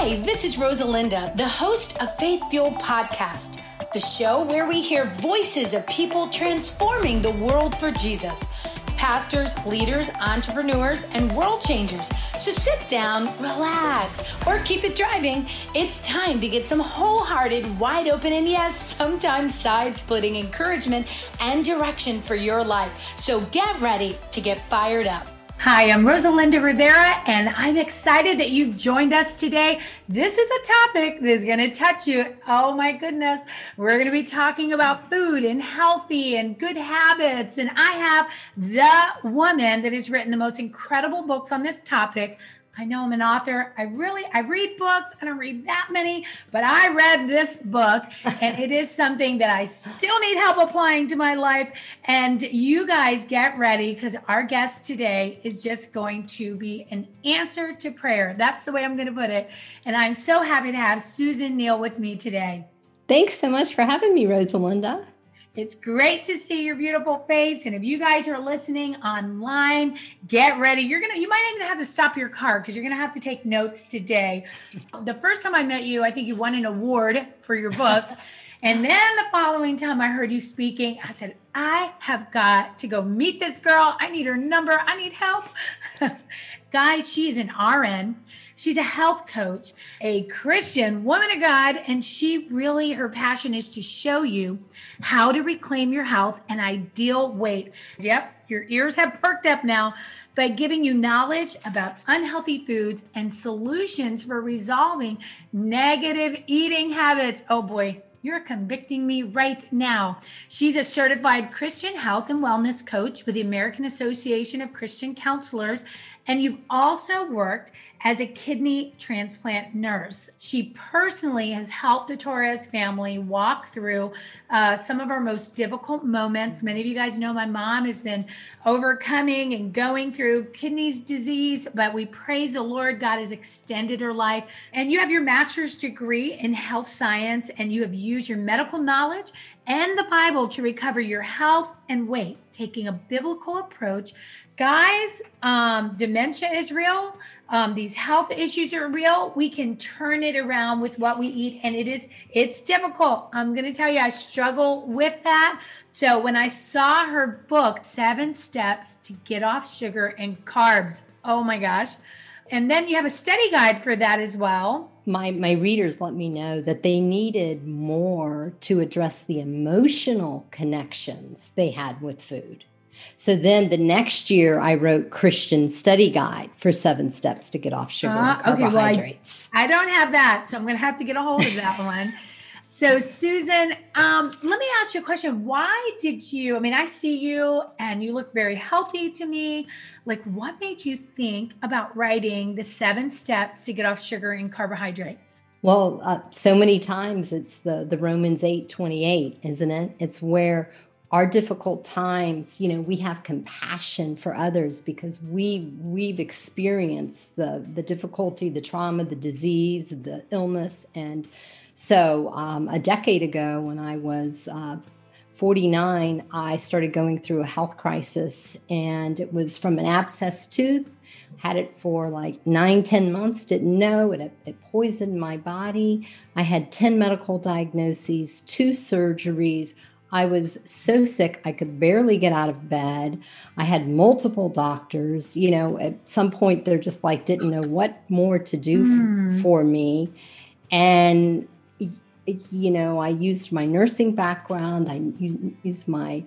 Hi, this is Rosalinda, the host of Faith Fuel Podcast, the show where we hear voices of people transforming the world for Jesus. Pastors, leaders, entrepreneurs, and world changers. So sit down, relax, or keep it driving. It's time to get some wholehearted, wide open, and yes, sometimes side splitting encouragement and direction for your life. So get ready to get fired up. Hi, I'm Rosalinda Rivera, and I'm excited that you've joined us today. This is a topic that's going to touch you. Oh my goodness. We're going to be talking about food and healthy and good habits. And I have the woman that has written the most incredible books on this topic. I know I'm an author. I really I read books. I don't read that many, but I read this book and it is something that I still need help applying to my life. And you guys get ready because our guest today is just going to be an answer to prayer. That's the way I'm going to put it. And I'm so happy to have Susan Neal with me today. Thanks so much for having me, Rosalinda. It's great to see your beautiful face. And if you guys are listening online, get ready. You're going to, you might even have to stop your car because you're going to have to take notes today. The first time I met you, I think you won an award for your book. and then the following time I heard you speaking, I said, I have got to go meet this girl. I need her number. I need help. Guys, she is an RN. She's a health coach, a Christian woman of God, and she really, her passion is to show you how to reclaim your health and ideal weight. Yep, your ears have perked up now by giving you knowledge about unhealthy foods and solutions for resolving negative eating habits. Oh boy, you're convicting me right now. She's a certified Christian health and wellness coach with the American Association of Christian Counselors. And you've also worked as a kidney transplant nurse. She personally has helped the Torres family walk through uh, some of our most difficult moments. Many of you guys know my mom has been overcoming and going through kidneys disease, but we praise the Lord. God has extended her life. And you have your master's degree in health science, and you have used your medical knowledge and the Bible to recover your health and weight, taking a biblical approach. Guys, um, dementia is real. Um, these health issues are real. We can turn it around with what we eat and it is it's difficult. I'm going to tell you i struggle with that. So when i saw her book seven steps to get off sugar and carbs oh my gosh. And then you have a study guide for that as well my my readers let me know that they needed more to address the emotional connections they had with food so then the next year, I wrote Christian Study Guide for seven steps to get off sugar uh, and carbohydrates. Okay, well, I, I, don't have that, so I'm going to have to get a hold of that one. So, Susan, um, let me ask you a question. Why did you? I mean, I see you and you look very healthy to me. Like, what made you think about writing the seven steps to get off sugar and carbohydrates? Well, uh, so many times it's the the Romans eight twenty eight, isn't it? It's where our difficult times you know we have compassion for others because we we've experienced the the difficulty the trauma the disease the illness and so um, a decade ago when i was uh, 49 i started going through a health crisis and it was from an abscess tooth had it for like nine ten months didn't know it, it poisoned my body i had 10 medical diagnoses two surgeries I was so sick, I could barely get out of bed. I had multiple doctors. You know, at some point, they're just like, didn't know what more to do mm. for me. And, you know, I used my nursing background, I used my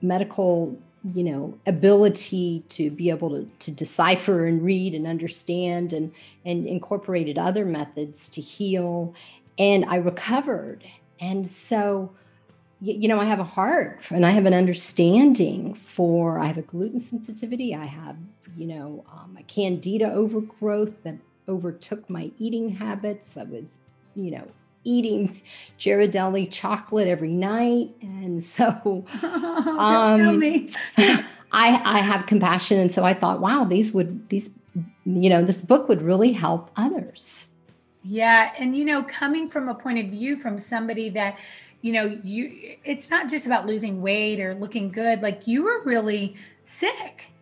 medical you know ability to be able to, to decipher and read and understand and and incorporated other methods to heal and i recovered and so you know, I have a heart and I have an understanding for, I have a gluten sensitivity. I have, you know, um, a candida overgrowth that overtook my eating habits. I was, you know, eating Ghirardelli chocolate every night. And so um, I, I have compassion. And so I thought, wow, these would, these, you know, this book would really help others. Yeah. And, you know, coming from a point of view from somebody that, you know, you it's not just about losing weight or looking good. Like you were really sick.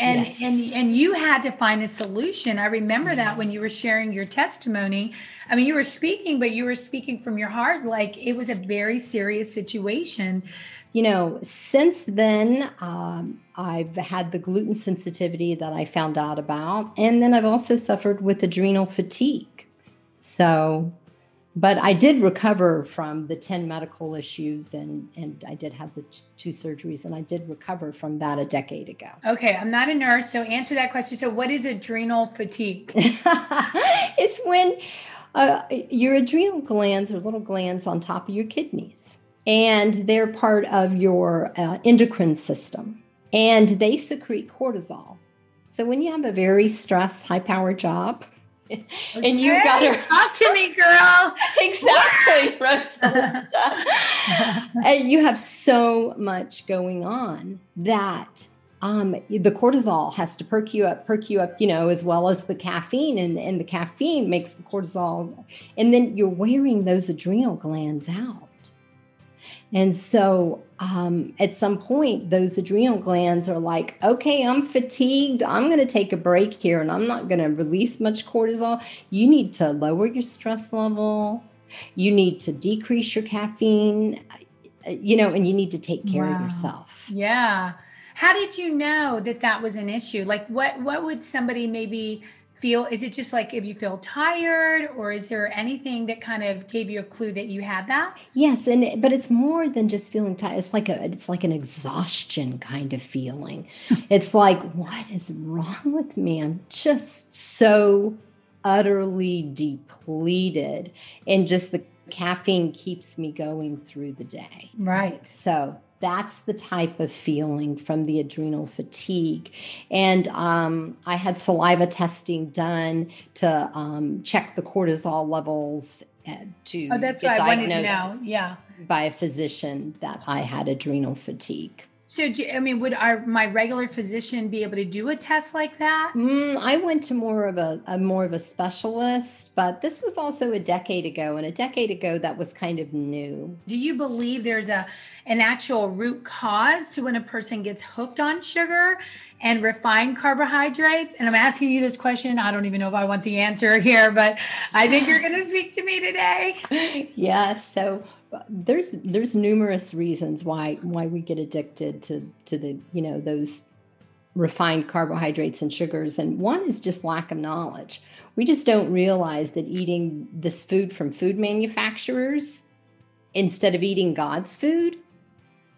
And yes. and and you had to find a solution. I remember that when you were sharing your testimony. I mean you were speaking but you were speaking from your heart like it was a very serious situation. You know since then um, i've had the gluten sensitivity that i found out about and then i've also suffered with adrenal fatigue. So but I did recover from the 10 medical issues and, and I did have the t- two surgeries and I did recover from that a decade ago. Okay, I'm not a nurse, so answer that question. So, what is adrenal fatigue? it's when uh, your adrenal glands are little glands on top of your kidneys, and they're part of your uh, endocrine system, and they secrete cortisol. So, when you have a very stressed, high powered job, Okay. and you got to talk to me, girl. exactly, Rosa. and you have so much going on that um, the cortisol has to perk you up, perk you up, you know, as well as the caffeine, and, and the caffeine makes the cortisol, and then you're wearing those adrenal glands out. And so um, at some point, those adrenal glands are like, okay, I'm fatigued. I'm going to take a break here and I'm not going to release much cortisol. You need to lower your stress level. You need to decrease your caffeine, you know, and you need to take care wow. of yourself. Yeah. How did you know that that was an issue? Like, what, what would somebody maybe feel is it just like if you feel tired or is there anything that kind of gave you a clue that you had that? Yes and but it's more than just feeling tired it's like a it's like an exhaustion kind of feeling. It's like what is wrong with me? I'm just so utterly depleted and just the caffeine keeps me going through the day. Right. So that's the type of feeling from the adrenal fatigue. And um, I had saliva testing done to um, check the cortisol levels uh, to oh, that's get diagnosed Yeah. by a physician that I had adrenal fatigue. So, you, I mean, would our my regular physician be able to do a test like that? Mm, I went to more of a, a, more of a specialist, but this was also a decade ago, and a decade ago that was kind of new. Do you believe there's a an actual root cause to when a person gets hooked on sugar and refined carbohydrates? And I'm asking you this question. I don't even know if I want the answer here, but I think you're going to speak to me today. yeah. So there's there's numerous reasons why why we get addicted to to the you know those refined carbohydrates and sugars. And one is just lack of knowledge. We just don't realize that eating this food from food manufacturers instead of eating god's food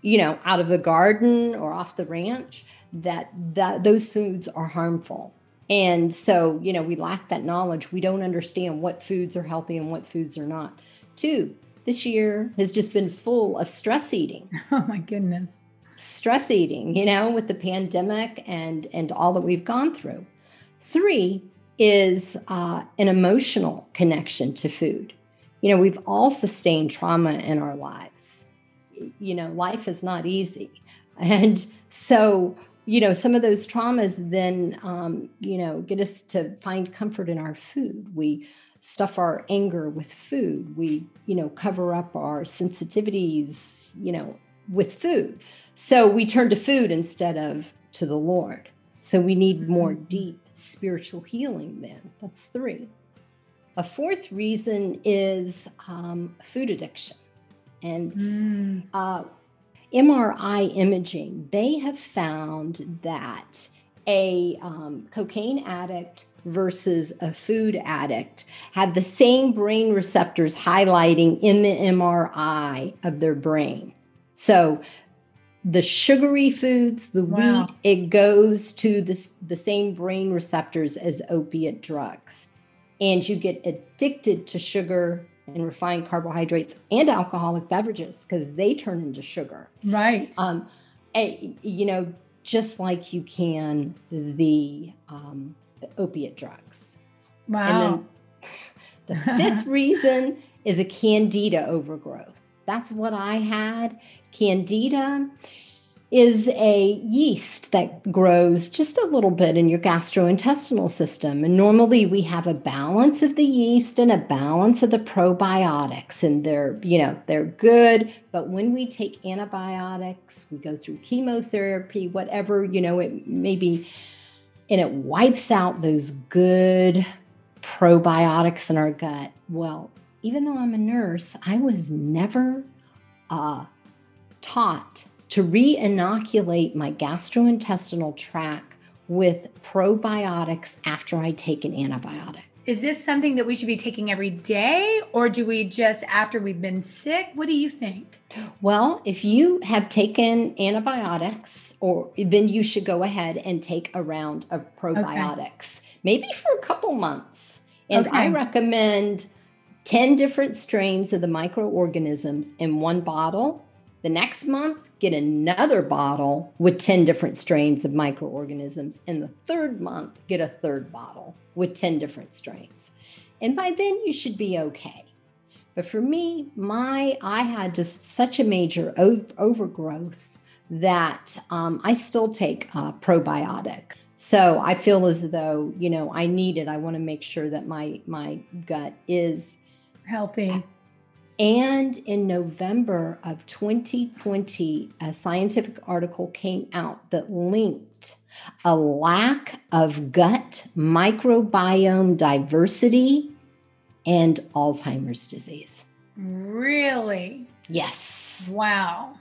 you know out of the garden or off the ranch that that those foods are harmful. And so you know we lack that knowledge. We don't understand what foods are healthy and what foods are not. Two this year has just been full of stress eating. Oh my goodness. Stress eating, you know, with the pandemic and and all that we've gone through. Three is uh, an emotional connection to food. You know, we've all sustained trauma in our lives. You know, life is not easy, and so you know some of those traumas then um, you know get us to find comfort in our food. We stuff our anger with food. We, you know, cover up our sensitivities, you know, with food. So we turn to food instead of to the Lord. So we need more mm-hmm. deep spiritual healing then. That's three. A fourth reason is um, food addiction. And mm. uh, MRI imaging, they have found that a um, cocaine addict versus a food addict have the same brain receptors highlighting in the MRI of their brain. So the sugary foods, the wow. wheat, it goes to the, the same brain receptors as opiate drugs. And you get addicted to sugar and refined carbohydrates and alcoholic beverages because they turn into sugar. Right. Um, and, you know, just like you can the um, opiate drugs. Wow. And then the fifth reason is a candida overgrowth. That's what I had. Candida is a yeast that grows just a little bit in your gastrointestinal system. And normally we have a balance of the yeast and a balance of the probiotics and they're, you know, they're good, but when we take antibiotics, we go through chemotherapy, whatever, you know, it maybe and it wipes out those good probiotics in our gut. Well, even though I'm a nurse, I was never uh, taught to re inoculate my gastrointestinal tract with probiotics after I take an antibiotic. Is this something that we should be taking every day, or do we just after we've been sick? What do you think? Well, if you have taken antibiotics, or then you should go ahead and take a round of probiotics, okay. maybe for a couple months. And okay. I recommend 10 different strains of the microorganisms in one bottle. The next month, get another bottle with 10 different strains of microorganisms. And the third month, get a third bottle with 10 different strains. And by then, you should be okay. But for me, my I had just such a major overgrowth that um, I still take uh, probiotic. So I feel as though you know I need it. I want to make sure that my my gut is healthy. And in November of 2020, a scientific article came out that linked a lack of gut microbiome diversity and Alzheimer's disease. Really? Yes. Wow.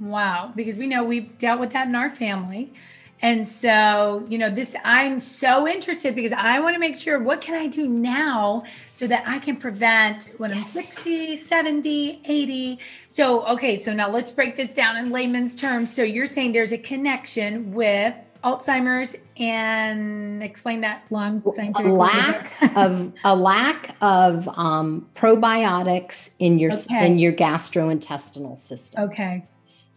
Wow. Because we know we've dealt with that in our family. And so, you know, this I'm so interested because I want to make sure what can I do now so that I can prevent when yes. I'm 60, 70, 80. So, okay, so now let's break this down in layman's terms. So, you're saying there's a connection with Alzheimer's and explain that long scientific a lack of a lack of um, probiotics in your okay. in your gastrointestinal system. Okay.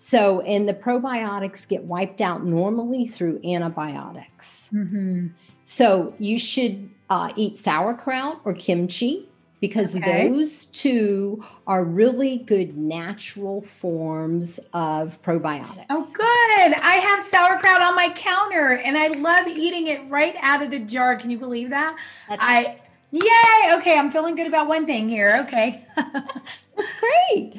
So, and the probiotics get wiped out normally through antibiotics. Mm-hmm. So, you should uh, eat sauerkraut or kimchi because okay. those two are really good natural forms of probiotics. Oh, good. I have sauerkraut on my counter and I love eating it right out of the jar. Can you believe that? That's I Yay! Okay, I'm feeling good about one thing here. Okay. That's great.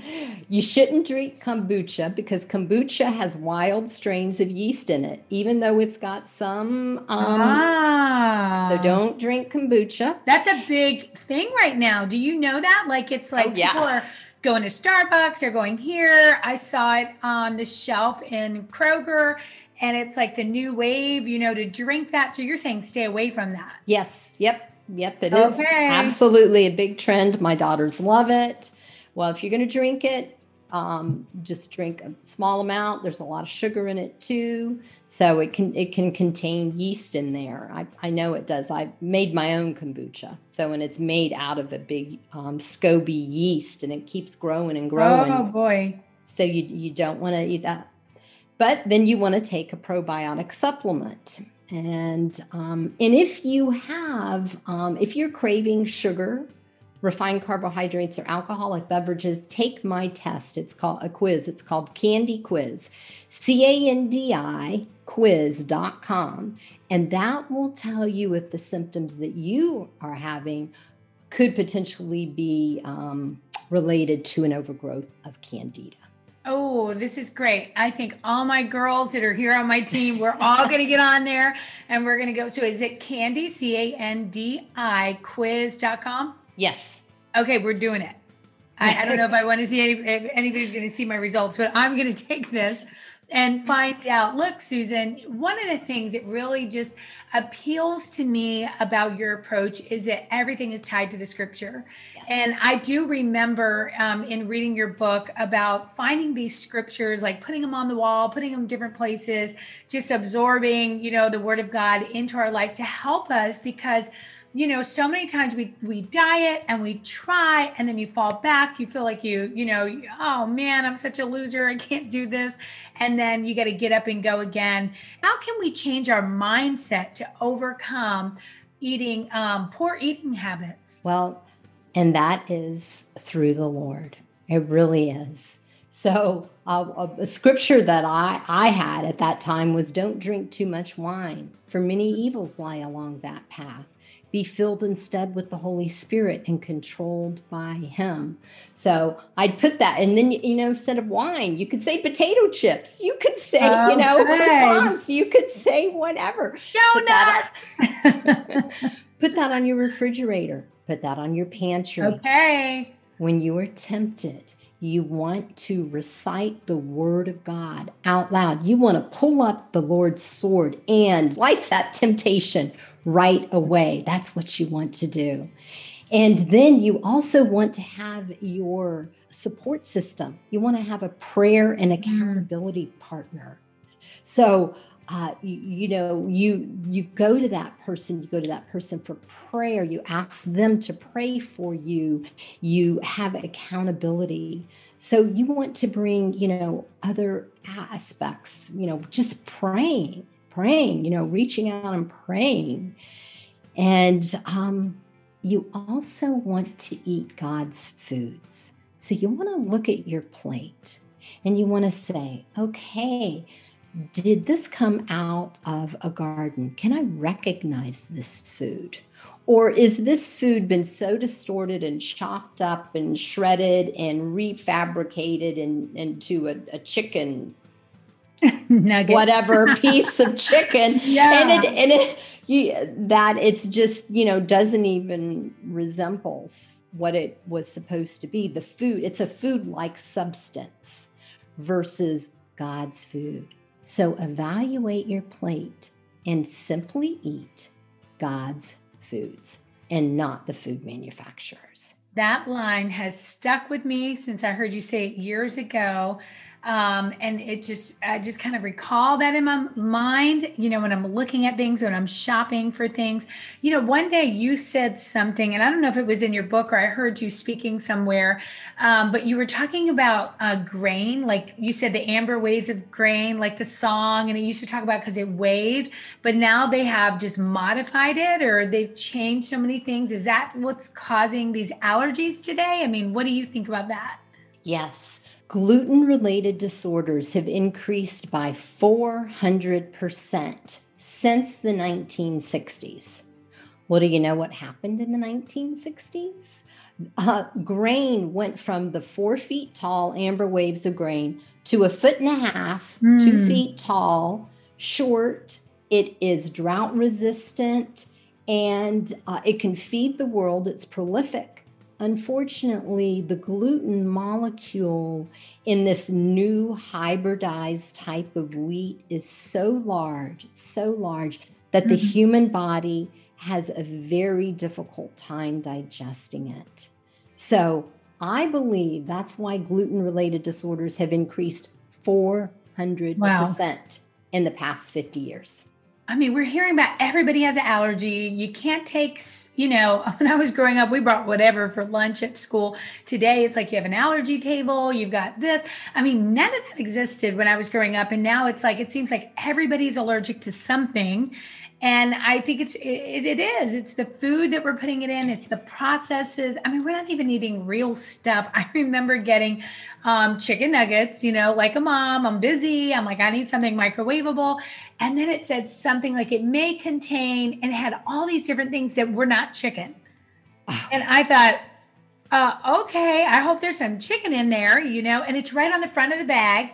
You shouldn't drink kombucha because kombucha has wild strains of yeast in it, even though it's got some. Um, ah. So don't drink kombucha. That's a big thing right now. Do you know that? Like, it's like oh, yeah. people are going to Starbucks, they're going here. I saw it on the shelf in Kroger and it's like the new wave, you know, to drink that. So you're saying stay away from that. Yes. Yep. Yep, it is okay. absolutely a big trend. My daughters love it. Well, if you're going to drink it, um, just drink a small amount. There's a lot of sugar in it too, so it can it can contain yeast in there. I, I know it does. I made my own kombucha, so and it's made out of a big um, SCOBY yeast, and it keeps growing and growing. Oh boy! So you you don't want to eat that, but then you want to take a probiotic supplement. And um, and if you have um, if you're craving sugar, refined carbohydrates, or alcoholic beverages, take my test. It's called a quiz. It's called Candi Quiz, C A N D I quiz.com. And that will tell you if the symptoms that you are having could potentially be um, related to an overgrowth of candida. Oh, this is great. I think all my girls that are here on my team, we're all going to get on there and we're going to go. So is it Candi, C A N D I, quiz.com? Yes. Okay, we're doing it. I, I don't know if I want to see any, if anybody's going to see my results, but I'm going to take this and find out. Look, Susan, one of the things that really just appeals to me about your approach is that everything is tied to the scripture. Yes. And I do remember um, in reading your book about finding these scriptures, like putting them on the wall, putting them different places, just absorbing, you know, the word of God into our life to help us because you know so many times we we diet and we try and then you fall back you feel like you you know oh man i'm such a loser i can't do this. And then you got to get up and go again. How can we change our mindset to overcome eating um, poor eating habits? Well and that is through the lord. It really is. So, uh, a scripture that I, I had at that time was Don't drink too much wine, for many evils lie along that path. Be filled instead with the Holy Spirit and controlled by Him. So I'd put that, and then you know, instead of wine, you could say potato chips. You could say, okay. you know, croissants. You could say whatever. Donut. put that on your refrigerator. Put that on your pantry. Okay. When you are tempted, you want to recite the word of God out loud. You want to pull up the Lord's sword and slice that temptation right away. That's what you want to do. And then you also want to have your support system. You want to have a prayer and mm-hmm. accountability partner. So uh, you, you, know you you go to that person you go to that person for prayer you ask them to pray for you you have accountability. So you want to bring you know other aspects you know just praying praying you know reaching out and praying. And um, you also want to eat god's foods. So you want to look at your plate and you want to say okay did this come out of a garden? Can I recognize this food? Or is this food been so distorted and chopped up and shredded and refabricated in, into a, a chicken nugget, whatever piece of chicken? Yeah. And it, and it, you, that it's just, you know, doesn't even resembles what it was supposed to be. The food, it's a food like substance versus God's food. So evaluate your plate and simply eat God's foods and not the food manufacturers. That line has stuck with me since I heard you say it years ago. Um, and it just i just kind of recall that in my mind you know when i'm looking at things when i'm shopping for things. You know one day you said something and i don't know if it was in your book or i heard you speaking somewhere um, but you were talking about uh, grain. Like you said the amber waves of grain like the song and it used to talk about because it waved but now they have just modified it or they've changed so many things. Is that what's causing these allergies today? I mean what do you think about that? Yes gluten related disorders have increased by 400% since the 1960s. Well, do you know what happened in the 1960s? Uh, grain went from the four feet tall amber waves of grain to a foot and a half, mm. two hmm. feet tall, short. It is drought resistant and uh, it can feed the world. It's prolific unfortunately, the gluten molecule in this new hybridized type of wheat is so large, so large that the mm-hmm. human body has a very difficult time digesting it. So, I believe that's why gluten related disorders have increased 400% wow. in the past 50 years. I mean, we're hearing about everybody has an allergy. You can't take, you know, when I was growing up, we brought whatever for lunch at school. Today, it's like you have an allergy table, you've got this. I mean, none of that existed when I was growing up. And now it's like, it seems like everybody's allergic to something and i think it's it, it is it's the food that we're putting it in it's the processes i mean we're not even eating real stuff i remember getting um, chicken nuggets you know like a mom i'm busy i'm like i need something microwavable. And then it said something like it may contain and had all these different things that were not chicken. And i thought uh, okay i hope there's some chicken in there you know and it's right on the front of the bag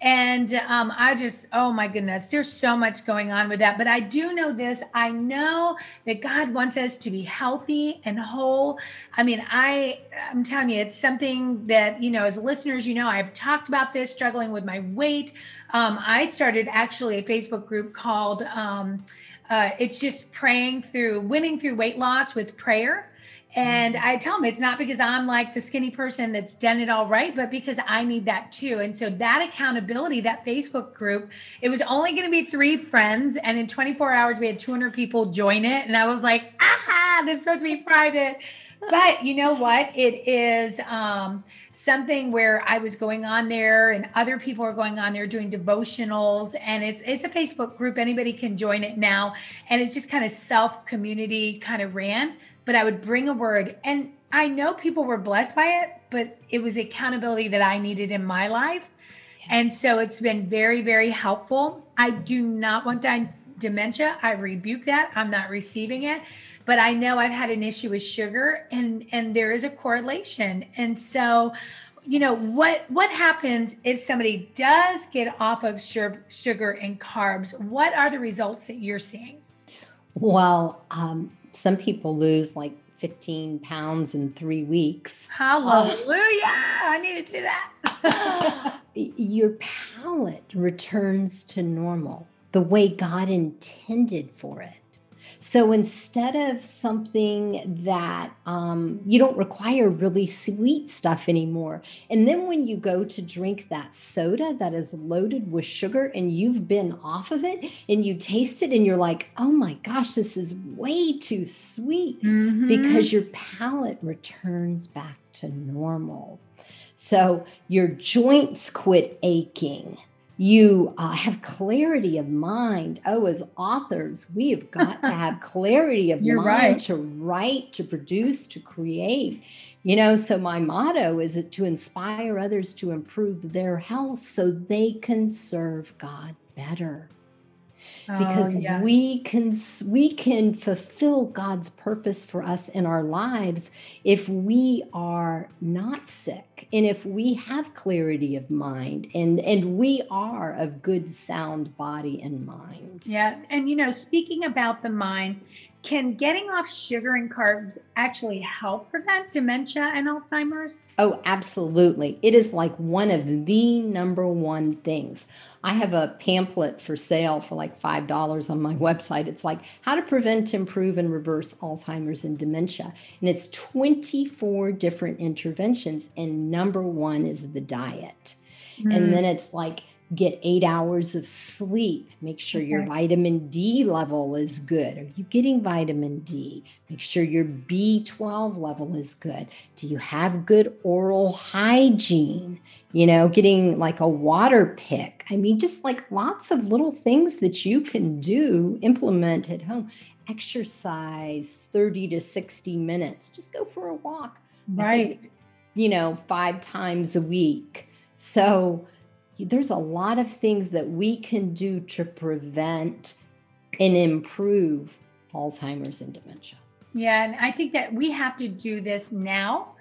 and um, I just, oh my goodness, there's so much going on with that. But I do know this I know that God wants us to be healthy and whole. I mean, I, I'm telling you, it's something that, you know, as listeners, you know, I've talked about this, struggling with my weight. Um, I started actually a Facebook group called, um, uh, it's just praying through winning through weight loss with prayer. And I tell them it's not because I'm like the skinny person that's done it all right, but because I need that too. And so that accountability, that Facebook group, it was only going to be three friends. And in 24 hours, we had 200 people join it. And I was like, aha, this is supposed to be private. But you know what? It is um, something where I was going on there, and other people are going on there doing devotionals, and it's it's a Facebook group. Anybody can join it now, and it's just kind of self community kind of ran but I would bring a word. And I know people were blessed by it, but it was accountability that I needed in my life. Yes. And so it's been very, very helpful. I do not want di- dementia. I rebuke that. I'm not receiving it. But I know I've had an issue with sugar and and there is a correlation. And so you know what what happens if somebody does get off of sugar and carbs what are the results that you're seeing well um, some people lose like 15 pounds in three weeks. Hallelujah! Uh, i need to do that. Your palate returns to normal the way god intended for it so instead of something that um, you don't require really sweet stuff anymore, and then when you go to drink that soda that is loaded with sugar and you've been off of it and you taste it and you're like, oh my gosh, this is way too sweet mm-hmm. because your palate returns back to normal. So your joints quit aching you uh, have clarity of mind. Oh, as authors, we have got to have clarity of mind right. to write, to produce, to create. You know, so my motto is to inspire others to improve their health so they can serve God better because oh, yeah. we can we can fulfill God's purpose for us in our lives if we are not sick and if we have clarity of mind and and we are of good sound body and mind. Yeah, and you know, speaking about the mind, can getting off sugar and carbs actually help prevent dementia and Alzheimer's? Oh, absolutely. It is like one of the number one things. I have a pamphlet for sale for like $5 on my website. It's like how to prevent, improve, and reverse Alzheimer's and dementia. And it's 24 different interventions. And number one is the diet. Mm. And hmm. then it's like get eight hours of sleep. Make sure okay. your vitamin D level is good. Are you getting vitamin D? Make sure your B12 level is good. Do you have good oral hygiene? You know, getting like a Waterpik. I mean, just like lots of little things that you can do, implement at home. Exercise 30 to 60 minutes. Just go for a walk. Right. You know, five times a week. So, there's a lot of things that we can do to prevent and improve Alzheimer's and dementia. Yeah, and I think that we have to do this now.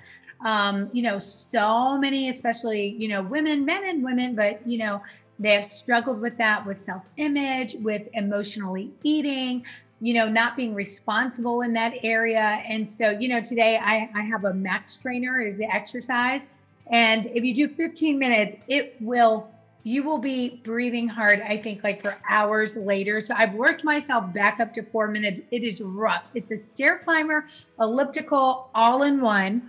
Um, you know, so many, especially, you know, women, men and women, but, you know, they have struggled with that with self image, with emotionally eating, you know, not being responsible in that area. And so, you know, today I, I have a max trainer is the exercise. And if you do 15 minutes, it will you will be breathing hard, I think, like for hours later. So I've worked myself back up to four minutes. It is rough. It's a stair climber, elliptical, all in one.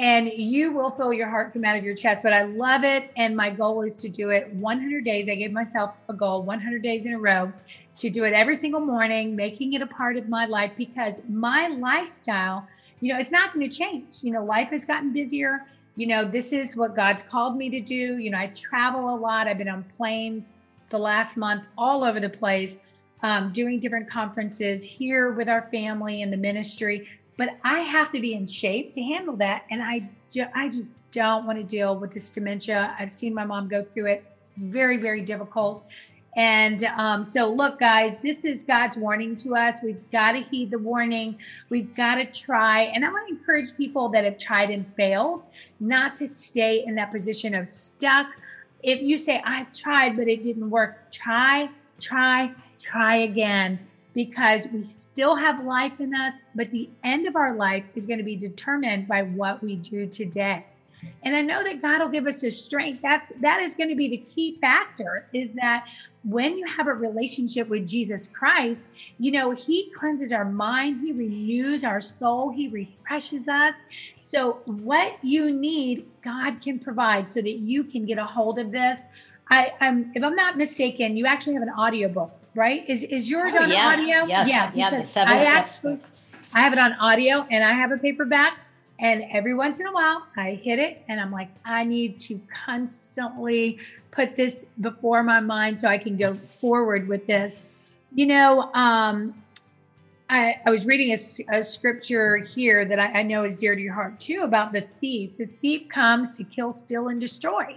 And you will feel your heart come out of your chest. But I love it. And my goal is to do it 100 days. I gave myself a goal 100 days in a row to do it every single morning, making it a part of my life because my lifestyle, you know, it's not going to change. You know, life has gotten busier you know, this is what God's called me to do. You know, I travel a lot. I've been on planes the last month all over the place, um, doing different conferences here with our family and the ministry. But I have to be in shape to handle that. And I, ju- I just don't want to deal with this dementia. I've seen my mom go through it. It's very, very difficult. And um, so, look, guys, this is God's warning to us. We've got to heed the warning. We've got to try. And I want to encourage people that have tried and failed not to stay in that position of stuck. If you say, I've tried, but it didn't work, try, try, try again because we still have life in us, but the end of our life is going to be determined by what we do today. And I know that God will give us the strength. That's that is going to be the key factor is that when you have a relationship with Jesus Christ, you know, He cleanses our mind, He renews our soul, He refreshes us. So, what you need, God can provide so that you can get a hold of this. I, am if I'm not mistaken, you actually have an audio book, right? Is is yours oh, on yes, audio? Yes, yeah, yeah, the seven I steps actually, book. I have it on audio and I have a paperback. And every once in a while, I hit it and I'm like, I need to constantly put this before my mind so I can go forward with this. You know, um, I, I was reading a, a scripture here that I, I know is dear to your heart too about the thief. The thief comes to kill, steal, and destroy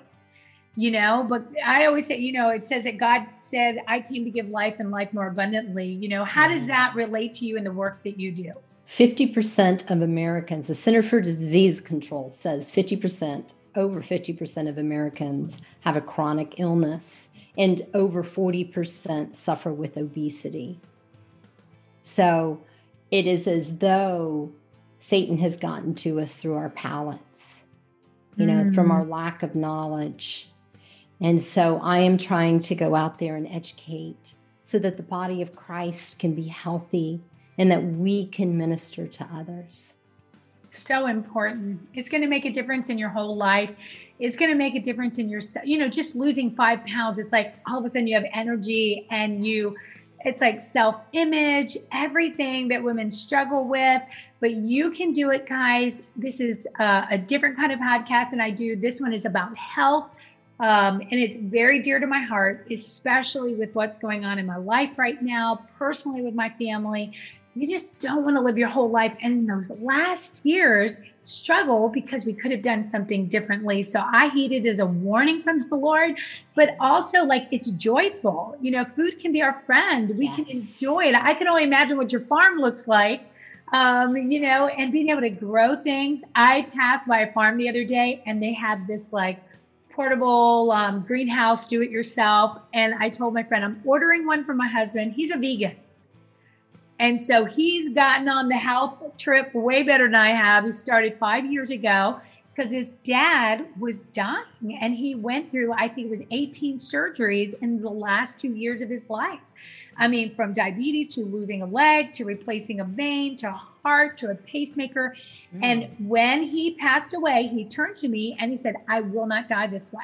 you know? But i always say you know it says that god said i came to give life and life more abundantly. You know how does that relate to you in the work that you do 50% of americans the center for disease control says 50% over 50% of americans have a chronic illness and over 40% suffer with obesity so it is as though Satan has gotten to us through our palates, you know, mm. from our lack of knowledge. And so I am trying to go out there and educate so that the body of Christ can be healthy and that we can minister to others. So important. It's going to make a difference in your whole life. It's going to make a difference in your, you know, just losing five pounds. It's like all of a sudden you have energy and you, it's like self image, everything that women struggle with. But you can do it, guys. This is uh, a different kind of podcast than I do. This one is about health. Um, and it's very dear to my heart, especially with what's going on in my life right now, personally with my family. You just don't want to live your whole life. And in those last years, struggle because we could have done something differently. So I heed it as a warning from the Lord, but also like it's joyful. You know, food can be our friend. We yes. can enjoy it. I can only imagine what your farm looks like. Um, you know, and being able to grow things. I passed by a farm the other day and they had this like portable um, greenhouse, do it yourself. And I told my friend, I'm ordering one for my husband. He's a vegan. And so he's gotten on the health trip way better than I have. He started five years ago because his dad was dying and he went through, I think it was 18 surgeries in the last two years of his life. I mean, from diabetes to losing a leg to replacing a vein to a heart to a pacemaker. Mm. And when he passed away, he turned to me and he said, I will not die this way.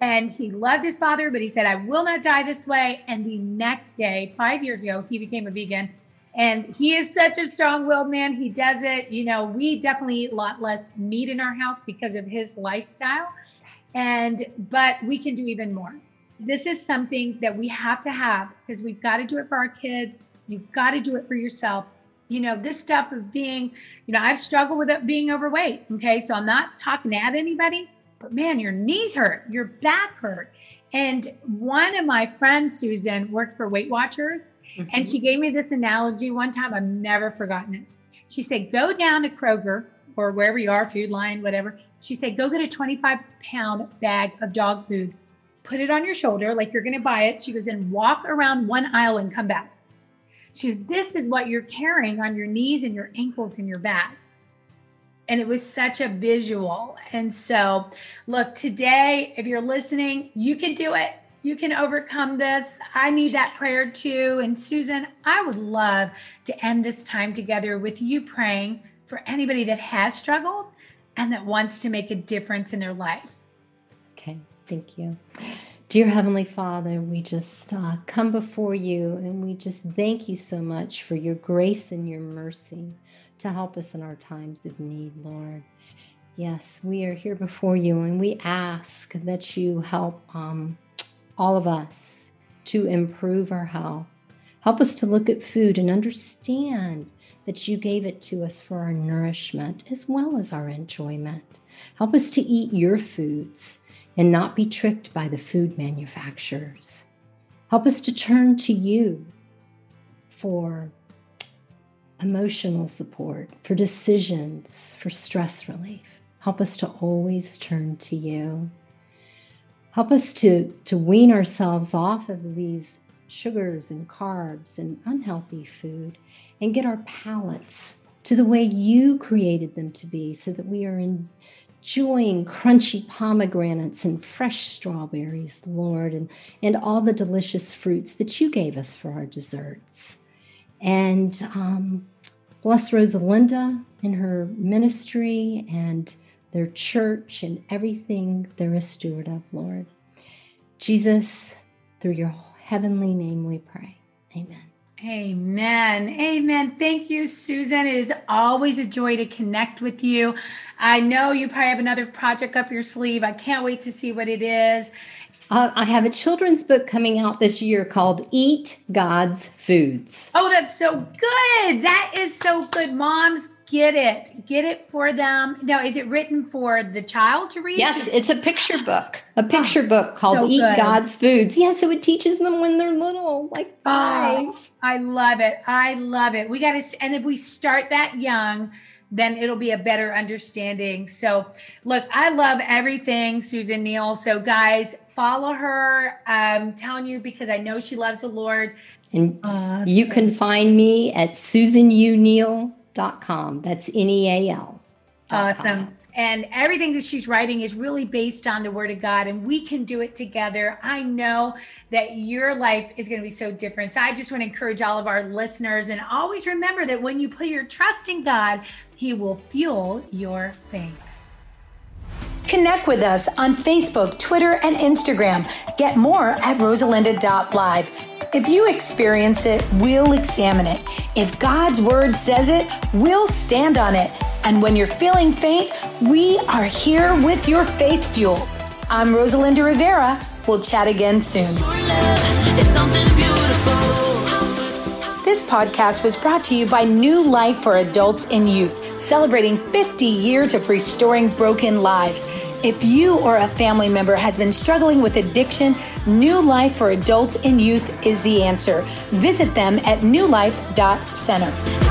And he loved his father, but he said, I will not die this way. And the next day, five years ago, he became a vegan. And he is such a strong willed man. He does it. You know, we definitely eat a lot less meat in our house because of his lifestyle. And, but we can do even more. This is something that we have to have because we've got to do it for our kids. You've got to do it for yourself. You know, this stuff of being, you know, I've struggled with it being overweight. Okay. So I'm not talking at anybody but man, your knees hurt, your back hurt. And one of my friends, Susan, worked for Weight Watchers, mm-hmm. and she gave me this analogy one time. I've never forgotten it. She said, Go down to Kroger or wherever you are, Food Lion, whatever. She said, Go get a 25 pound bag of dog food, put it on your shoulder like you're going to buy it. She goes, Then walk around one aisle and come back. She goes, This is what you're carrying on your knees and your ankles and your back and it was such a visual. And so, look, today, if you're listening, you can do it. You can overcome this. I need that prayer too. And Susan, I would love to end this time together with you praying for anybody that has struggled and that wants to make a difference in their life. Okay, thank you. Dear Heavenly Father, we just uh, come before you and we just thank you so much for your grace and your mercy to help us in our times of need, Lord. Yes, we are here before you and we ask that you help um, all of us to improve our health. Help us to look at food and understand that you gave it to us for our nourishment as well as our enjoyment. Help us to eat your foods and not be tricked by the food manufacturers. Help us to turn to you for emotional support, for decisions, for stress relief. Help us to always turn to you. Help us to, to wean ourselves off of these sugars and carbs and unhealthy food and get our palates to the way you created them to be so that we are enjoying crunchy pomegranates and fresh strawberries, Lord, and, and all the delicious fruits that you gave us for our desserts. And um, bless Rosalinda and her ministry and their church and everything they're a steward of, Lord. Jesus, through your heavenly name we pray. Amen. Amen. Amen. Thank you, Susan. It is always a joy to connect with you. I know you probably have another project up your sleeve. I can't wait to see what it is. Uh, I have a children's book coming out this year called Eat God's Foods. Oh, that's so good. That is so good. Moms, get it. Get it for them. Now, is it written for the child to read? Yes, it's a picture book. A picture oh, book called so Eat good. God's Foods. Yeah, so it teaches them when they're little, like five. Oh, I love it. I love it. We got to, and if we start that young, then it'll be a better understanding. So, look, I love everything Susan Neal. So, guys, follow her. I'm telling you because I know she loves the Lord. And awesome. you can find me at susanuneal.com. That's N E A L. Awesome. And everything that she's writing is really based on the word of God, and we can do it together. I know that your life is going to be so different. So I just want to encourage all of our listeners and always remember that when you put your trust in God, He will fuel your faith. Connect with us on Facebook, Twitter, and Instagram. Get more at rosalinda.live. If you experience it, we'll examine it. If God's word says it, we'll stand on it. And when you're feeling faint, we are here with your faith fuel. I'm Rosalinda Rivera. We'll chat again soon. This podcast was brought to you by New Life for Adults and Youth, celebrating 50 years of restoring broken lives. If you or a family member has been struggling with addiction, New Life for Adults and Youth is the answer. Visit them at newlife.center.